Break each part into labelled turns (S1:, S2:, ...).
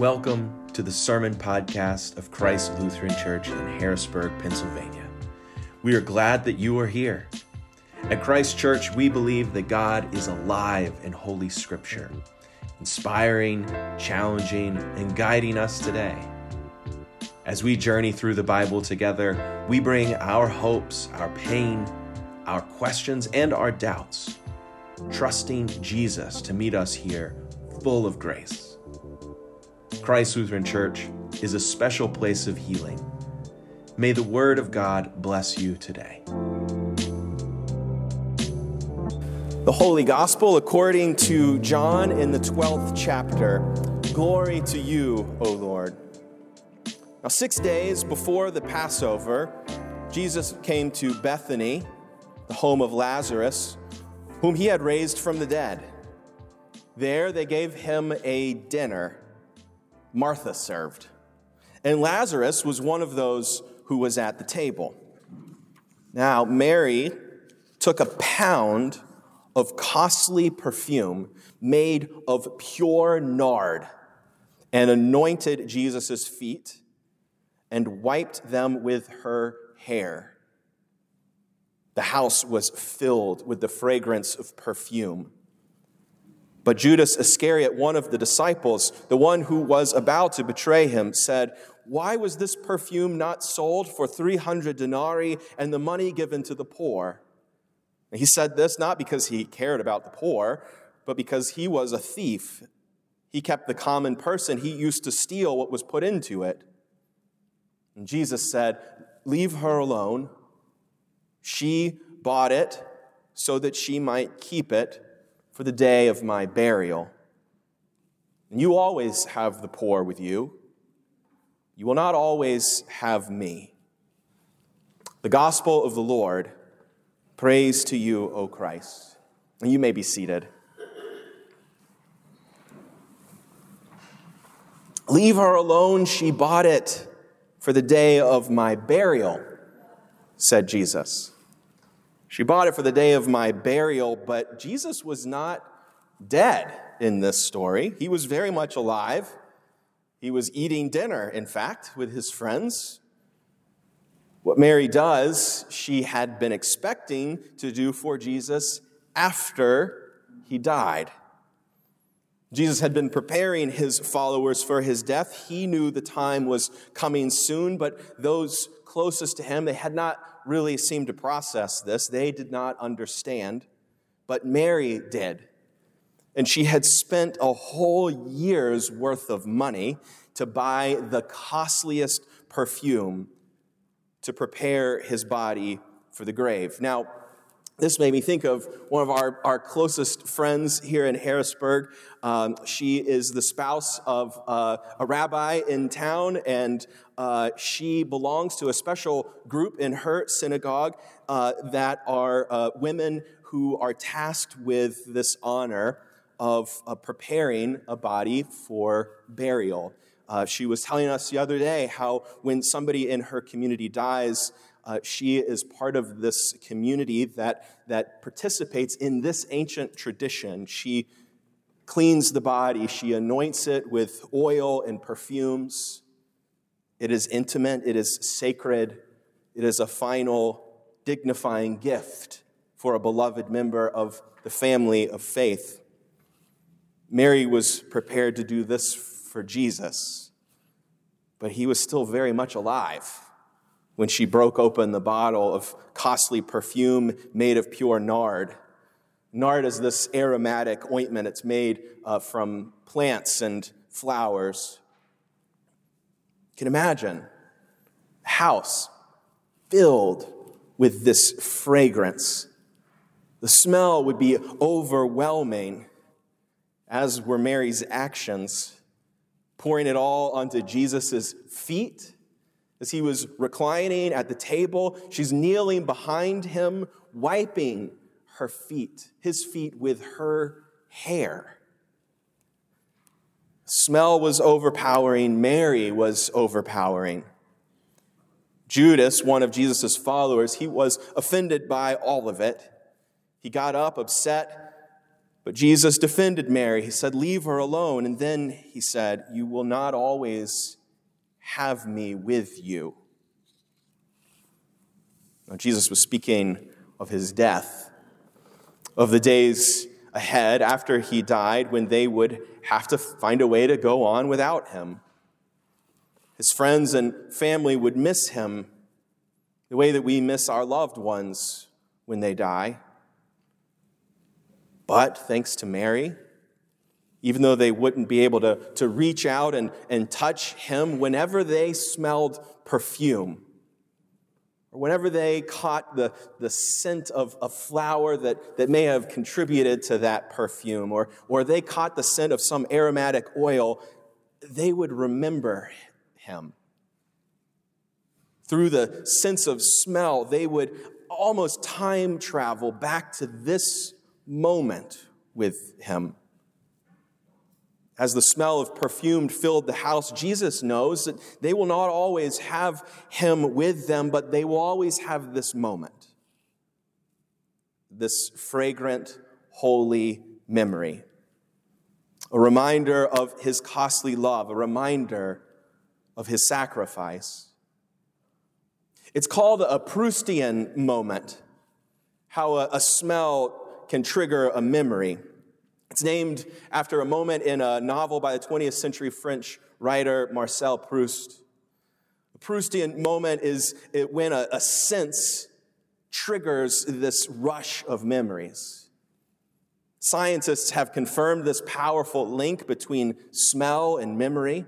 S1: Welcome to the Sermon Podcast of Christ Lutheran Church in Harrisburg, Pennsylvania. We are glad that you are here. At Christ Church, we believe that God is alive in Holy Scripture, inspiring, challenging, and guiding us today. As we journey through the Bible together, we bring our hopes, our pain, our questions, and our doubts, trusting Jesus to meet us here full of grace. Christ Lutheran Church is a special place of healing. May the Word of God bless you today.
S2: The Holy Gospel according to John in the 12th chapter. Glory to you, O Lord. Now, six days before the Passover, Jesus came to Bethany, the home of Lazarus, whom he had raised from the dead. There they gave him a dinner. Martha served, and Lazarus was one of those who was at the table. Now, Mary took a pound of costly perfume made of pure nard and anointed Jesus' feet and wiped them with her hair. The house was filled with the fragrance of perfume. But Judas Iscariot, one of the disciples, the one who was about to betray him, said, Why was this perfume not sold for 300 denarii and the money given to the poor? And he said this not because he cared about the poor, but because he was a thief. He kept the common person, he used to steal what was put into it. And Jesus said, Leave her alone. She bought it so that she might keep it for the day of my burial. And you always have the poor with you. You will not always have me. The gospel of the Lord. Praise to you, O Christ. And you may be seated. Leave her alone, she bought it for the day of my burial, said Jesus. She bought it for the day of my burial, but Jesus was not dead in this story. He was very much alive. He was eating dinner, in fact, with his friends. What Mary does, she had been expecting to do for Jesus after he died. Jesus had been preparing his followers for his death. He knew the time was coming soon, but those closest to him, they had not really seemed to process this. They did not understand, but Mary did. And she had spent a whole year's worth of money to buy the costliest perfume to prepare his body for the grave. Now, this made me think of one of our, our closest friends here in Harrisburg. Um, she is the spouse of uh, a rabbi in town, and uh, she belongs to a special group in her synagogue uh, that are uh, women who are tasked with this honor of preparing a body for burial. Uh, she was telling us the other day how when somebody in her community dies, uh, she is part of this community that, that participates in this ancient tradition. She cleans the body, she anoints it with oil and perfumes. It is intimate, it is sacred, it is a final dignifying gift for a beloved member of the family of faith. Mary was prepared to do this for Jesus, but he was still very much alive when she broke open the bottle of costly perfume made of pure nard. Nard is this aromatic ointment. It's made uh, from plants and flowers. You can imagine a house filled with this fragrance. The smell would be overwhelming, as were Mary's actions, pouring it all onto Jesus' feet as he was reclining at the table, she's kneeling behind him, wiping her feet, his feet with her hair. Smell was overpowering, Mary was overpowering. Judas, one of Jesus' followers, he was offended by all of it. He got up, upset, But Jesus defended Mary. He said, Leave her alone. And then he said, You will not always have me with you. Now, Jesus was speaking of his death, of the days ahead after he died when they would have to find a way to go on without him. His friends and family would miss him the way that we miss our loved ones when they die. But thanks to Mary, even though they wouldn't be able to, to reach out and, and touch him, whenever they smelled perfume, or whenever they caught the, the scent of a flower that, that may have contributed to that perfume, or, or they caught the scent of some aromatic oil, they would remember him. Through the sense of smell, they would almost time travel back to this moment with him. As the smell of perfume filled the house, Jesus knows that they will not always have him with them, but they will always have this moment. This fragrant, holy memory. A reminder of his costly love, a reminder of his sacrifice. It's called a Proustian moment, how a, a smell can trigger a memory. It's named after a moment in a novel by the 20th century French writer Marcel Proust. A Proustian moment is when a, a sense triggers this rush of memories. Scientists have confirmed this powerful link between smell and memory.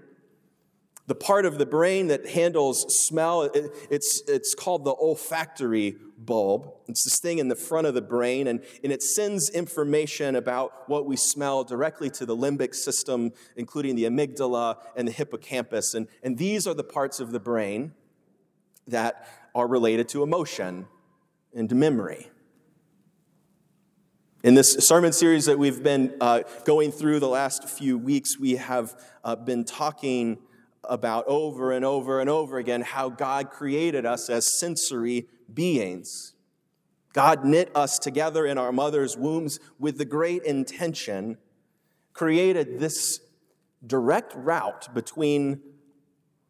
S2: The part of the brain that handles smell, it's, it's called the olfactory bulb. It's this thing in the front of the brain, and, and it sends information about what we smell directly to the limbic system, including the amygdala and the hippocampus. And, and these are the parts of the brain that are related to emotion and to memory. In this sermon series that we've been uh, going through the last few weeks, we have uh, been talking about over and over and over again how God created us as sensory beings. God knit us together in our mother's wombs with the great intention, created this direct route between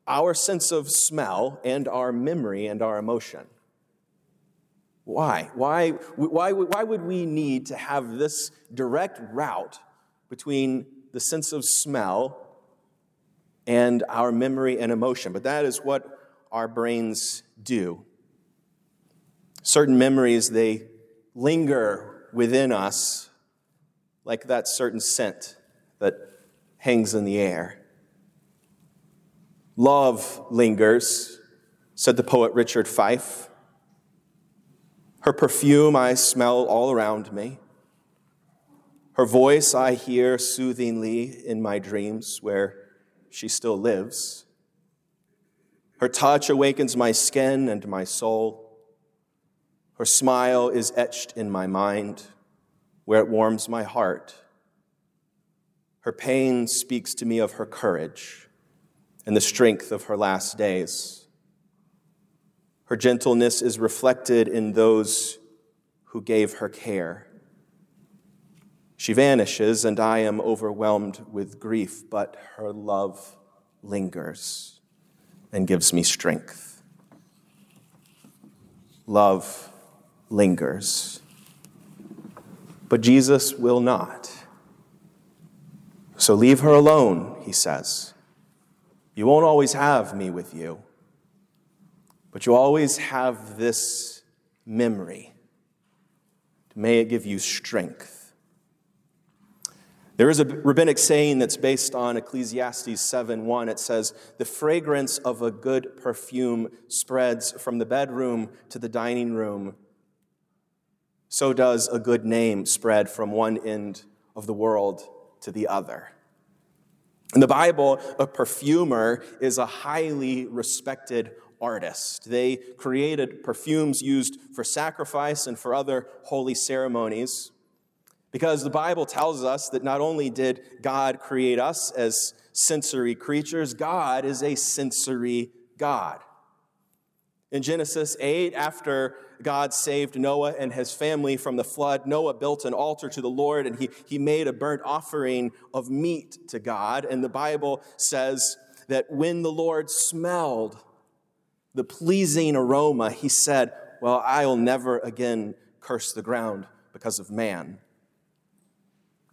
S2: our sense of smell and our memory and our emotion. Why? Why, why, why would we need to have this direct route between the sense of smell and our memory and emotion. But that is what our brains do. Certain memories, they linger within us like that certain scent that hangs in the air. Love lingers, said the poet Richard Fife. Her perfume I smell all around me. Her voice I hear soothingly in my dreams where she still lives. Her touch awakens my skin and my soul. Her smile is etched in my mind, where it warms my heart. Her pain speaks to me of her courage and the strength of her last days. Her gentleness is reflected in those who gave her care. She vanishes, and I am overwhelmed with grief, but her love lingers and gives me strength. Love lingers. But Jesus will not. So leave her alone, he says. You won't always have me with you, but you always have this memory. May it give you strength there is a rabbinic saying that's based on Ecclesiastes 7:1. It says, "The fragrance of a good perfume spreads from the bedroom to the dining room. So does a good name spread from one end of the world to the other." In the Bible, a perfumer is a highly respected artist. They created perfumes used for sacrifice and for other holy ceremonies. Because the Bible tells us that not only did God create us as sensory creatures, God is a sensory God. In Genesis 8, after God saved Noah and his family from the flood, Noah built an altar to the Lord and he, he made a burnt offering of meat to God. And the Bible says that when the Lord smelled the pleasing aroma, he said, Well, I'll never again curse the ground because of man.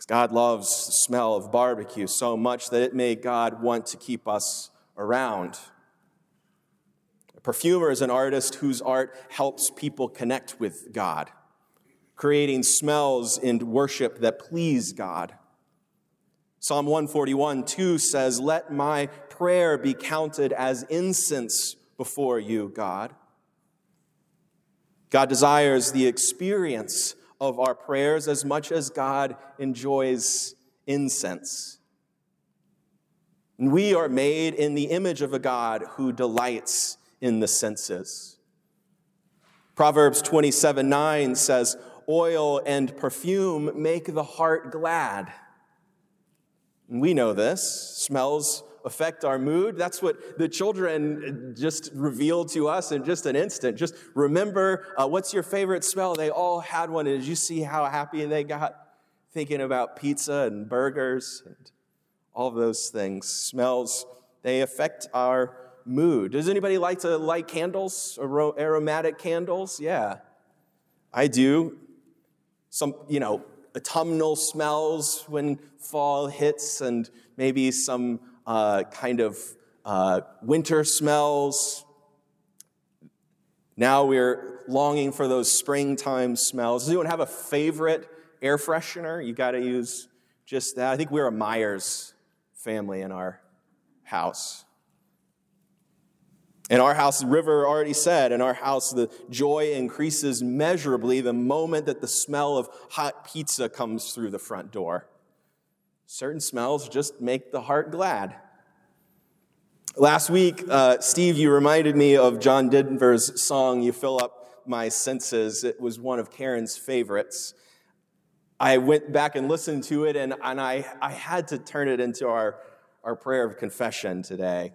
S2: God loves the smell of barbecue so much that it made God want to keep us around. A perfumer is an artist whose art helps people connect with God, creating smells in worship that please God. Psalm 141 2 says, Let my prayer be counted as incense before you, God. God desires the experience of our prayers as much as God enjoys incense. And we are made in the image of a God who delights in the senses. Proverbs 27 9 says, Oil and perfume make the heart glad. And we know this. Smells affect our mood. That's what the children just revealed to us in just an instant. Just remember uh, what's your favorite smell? They all had one. And did you see how happy they got thinking about pizza and burgers and all those things? Smells, they affect our mood. Does anybody like to light candles, aromatic candles? Yeah, I do. Some, you know, autumnal smells when fall hits, and maybe some uh, kind of uh, winter smells. Now we're longing for those springtime smells. Does anyone have a favorite air freshener? You got to use just that. I think we're a Myers family in our house. In our house, River already said, in our house, the joy increases measurably the moment that the smell of hot pizza comes through the front door. Certain smells just make the heart glad. Last week, uh, Steve, you reminded me of John Denver's song, You Fill Up My Senses. It was one of Karen's favorites. I went back and listened to it, and, and I, I had to turn it into our, our prayer of confession today.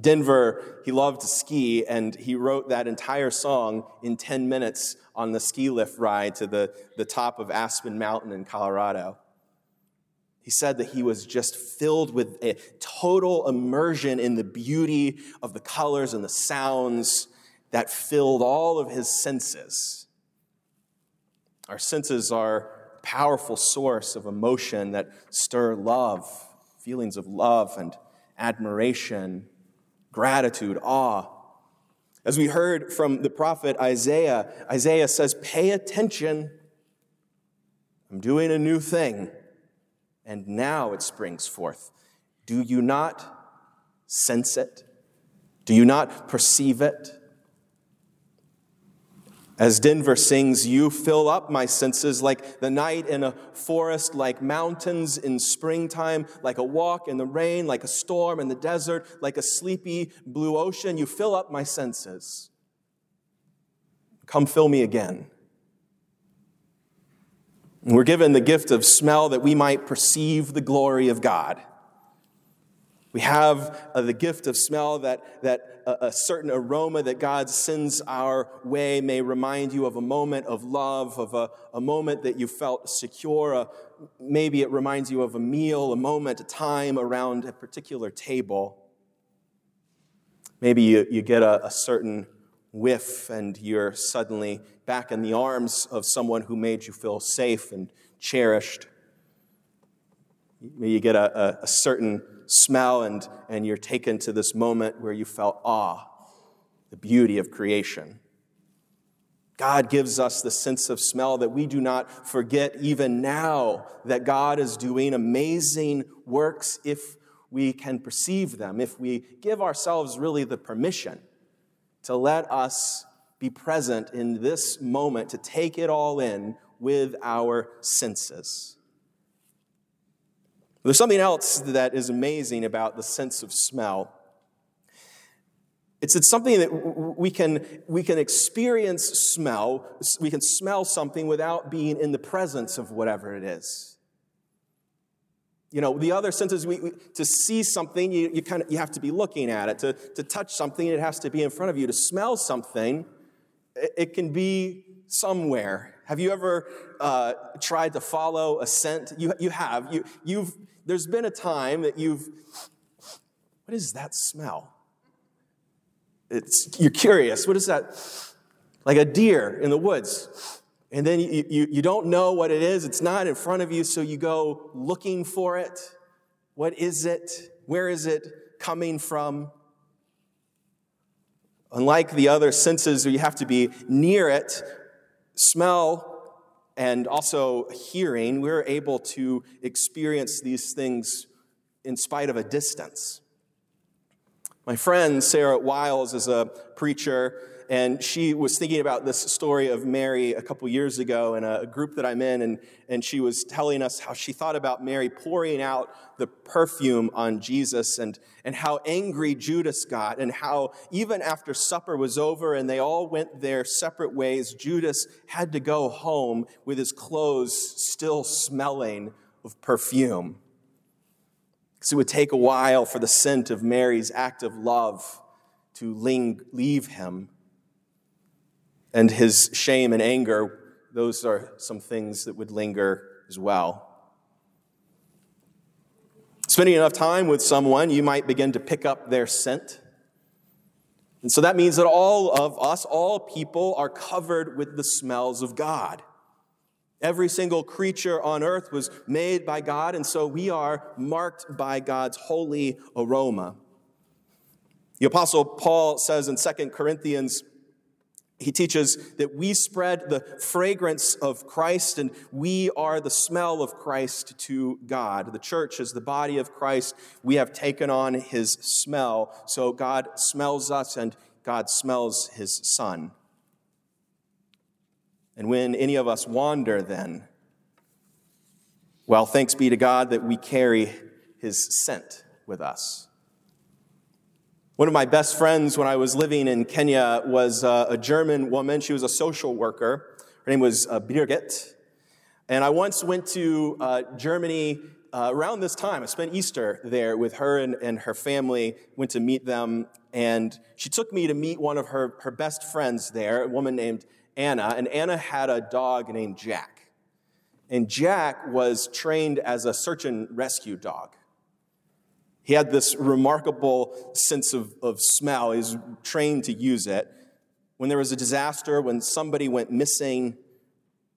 S2: Denver, he loved to ski, and he wrote that entire song in 10 minutes on the ski lift ride to the, the top of Aspen Mountain in Colorado. He said that he was just filled with a total immersion in the beauty of the colors and the sounds that filled all of his senses. Our senses are a powerful source of emotion that stir love, feelings of love and admiration gratitude, awe. As we heard from the prophet Isaiah, Isaiah says, Pay attention. I'm doing a new thing, and now it springs forth. Do you not sense it? Do you not perceive it? As Denver sings, You fill up my senses like the night in a forest, like mountains in springtime, like a walk in the rain, like a storm in the desert, like a sleepy blue ocean. You fill up my senses. Come fill me again. We're given the gift of smell that we might perceive the glory of God. We have uh, the gift of smell that, that a, a, certain aroma that God sends our way may remind you of a moment of love, of a, a moment that you felt secure. A, maybe it reminds you of a meal, a moment, a time around a particular table. Maybe you, you get a, a certain whiff and you're suddenly back in the arms of someone who made you feel safe and cherished. You get a, a, a certain smell, and, and you're taken to this moment where you felt awe, the beauty of creation. God gives us the sense of smell that we do not forget even now that God is doing amazing works if we can perceive them, if we give ourselves really the permission to let us be present in this moment, to take it all in with our senses. There's something else that is amazing about the sense of smell. It's, it's something that we can, we can experience smell, we can smell something without being in the presence of whatever it is. You know, the other senses, we, we, to see something, you, you, kind of, you have to be looking at it. To, to touch something, it has to be in front of you. To smell something, it, it can be somewhere. Have you ever uh, tried to follow a scent? You, you have. You, you've, there's been a time that you've, what is that smell? It's, you're curious. What is that? Like a deer in the woods and then you, you, you, don't know what it is. It's not in front of you, so you go looking for it. What is it? Where is it coming from? Unlike the other senses where you have to be near it, smell and also hearing, we're able to experience these things in spite of a distance. My friend Sarah Wiles is a preacher and she was thinking about this story of Mary a couple years ago in a group that I'm in, and, and she was telling us how she thought about Mary pouring out the perfume on Jesus and, and how angry Judas got, and how even after supper was over and they all went their separate ways, Judas had to go home with his clothes still smelling of perfume. Because it would take a while for the scent of Mary's act of love to leave him and his shame and anger, those are some things that would linger as well. Spending enough time with someone, you might begin to pick up their scent. And so that means that all of us, all people, are covered with the smells of God. Every single creature on earth was made by God, and so we are marked by God's holy aroma. The Apostle Paul says in 2 Corinthians he teaches that we spread the fragrance of Christ and we are the smell of Christ to God. The church is the body of Christ. We have taken on his smell. So God smells us and God smells his son. And when any of us wander, then, well, thanks be to God that we carry his scent with us. One of my best friends when I was living in Kenya was uh, a German woman. She was a social worker. Her name was uh, Birgit. And I once went to uh, Germany uh, around this time. I spent Easter there with her and, and her family, went to meet them. And she took me to meet one of her, her best friends there, a woman named Anna. And Anna had a dog named Jack. And Jack was trained as a search and rescue dog. He had this remarkable sense of, of smell. He was trained to use it. When there was a disaster, when somebody went missing,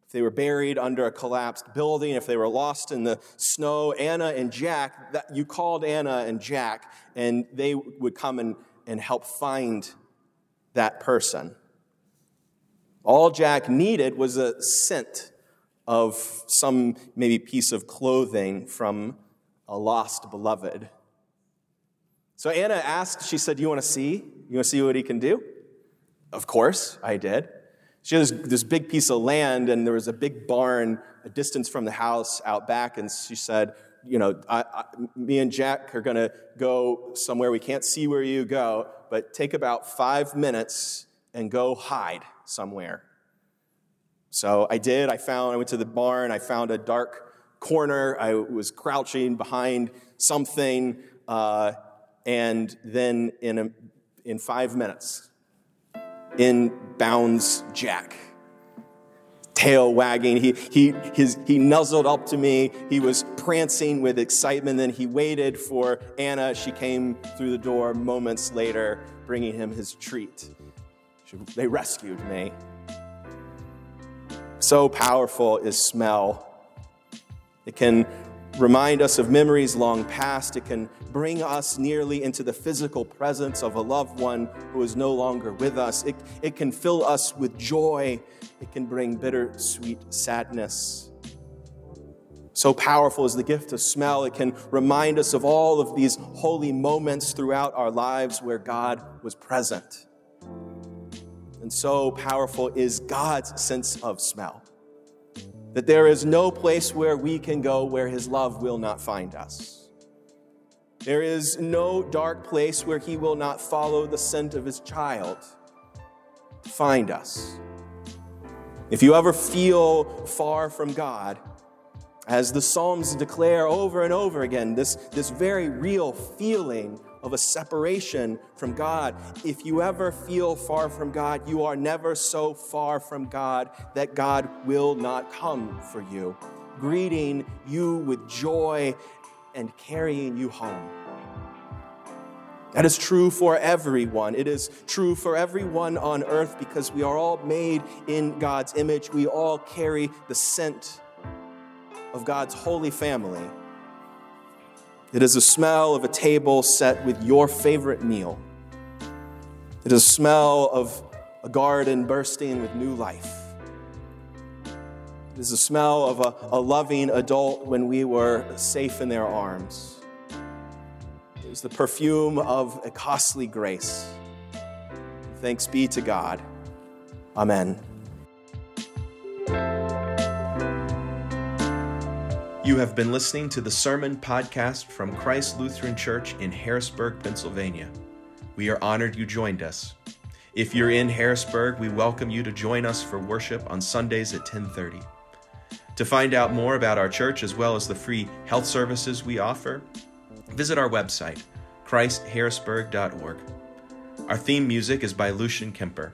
S2: if they were buried under a collapsed building, if they were lost in the snow, Anna and Jack, that, you called Anna and Jack, and they would come and, and help find that person. All Jack needed was a scent of some maybe piece of clothing from a lost beloved. So Anna asked, she said, You want to see? You want to see what he can do? Of course, I did. She had this, this big piece of land, and there was a big barn a distance from the house out back, and she said, you know, I, I, me and Jack are going to go somewhere. We can't see where you go, but take about five minutes and go hide somewhere. So I did. I found, I went to the barn. I found a dark corner. I was crouching behind something. Uh, and then in, a, in five minutes, in bounds Jack. Tail wagging, he, he, his, he nuzzled up to me. He was prancing with excitement. Then he waited for Anna. She came through the door moments later, bringing him his treat. They rescued me. So powerful is smell. It can remind us of memories long past. It can bring us nearly into the physical presence of a loved one who is no longer with us. It, it can fill us with joy. It can bring bitter-sweet sadness. So powerful is the gift of smell. It can remind us of all of these holy moments throughout our lives where God was present. And so powerful is God's sense of smell that there is no place where we can go where his love will not find us. There is no dark place where he will not follow the scent of his child to find us. If you ever feel far from God, As the Psalms declare over and over again, this, this very real feeling of a separation from God. If you ever feel far from God, you are never so far from God that God will not come for you, greeting you with joy and carrying you home. That is true for everyone. It is true for everyone on earth because we are all made in God's image. We all carry the scent of God's holy family. It is the smell of a table set with your favorite meal. It is the smell of a garden bursting with new life. It is the smell of a, a loving adult when we were safe in their arms. It is the perfume of a costly grace. Thanks be to God. Amen.
S1: You have been listening to the Sermon Podcast from Christ Lutheran Church in Harrisburg, Pennsylvania. We are honored you joined us. If you're in Harrisburg, we welcome you to join us for worship on Sundays at 1030. To find out more about our church as well as the free health services we offer, visit our website, christharrisburg.org. Our theme music is by Lucian Kemper.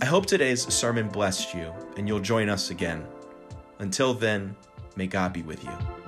S1: I hope today's sermon blessed you and you'll join us again. Until then, May God be with you.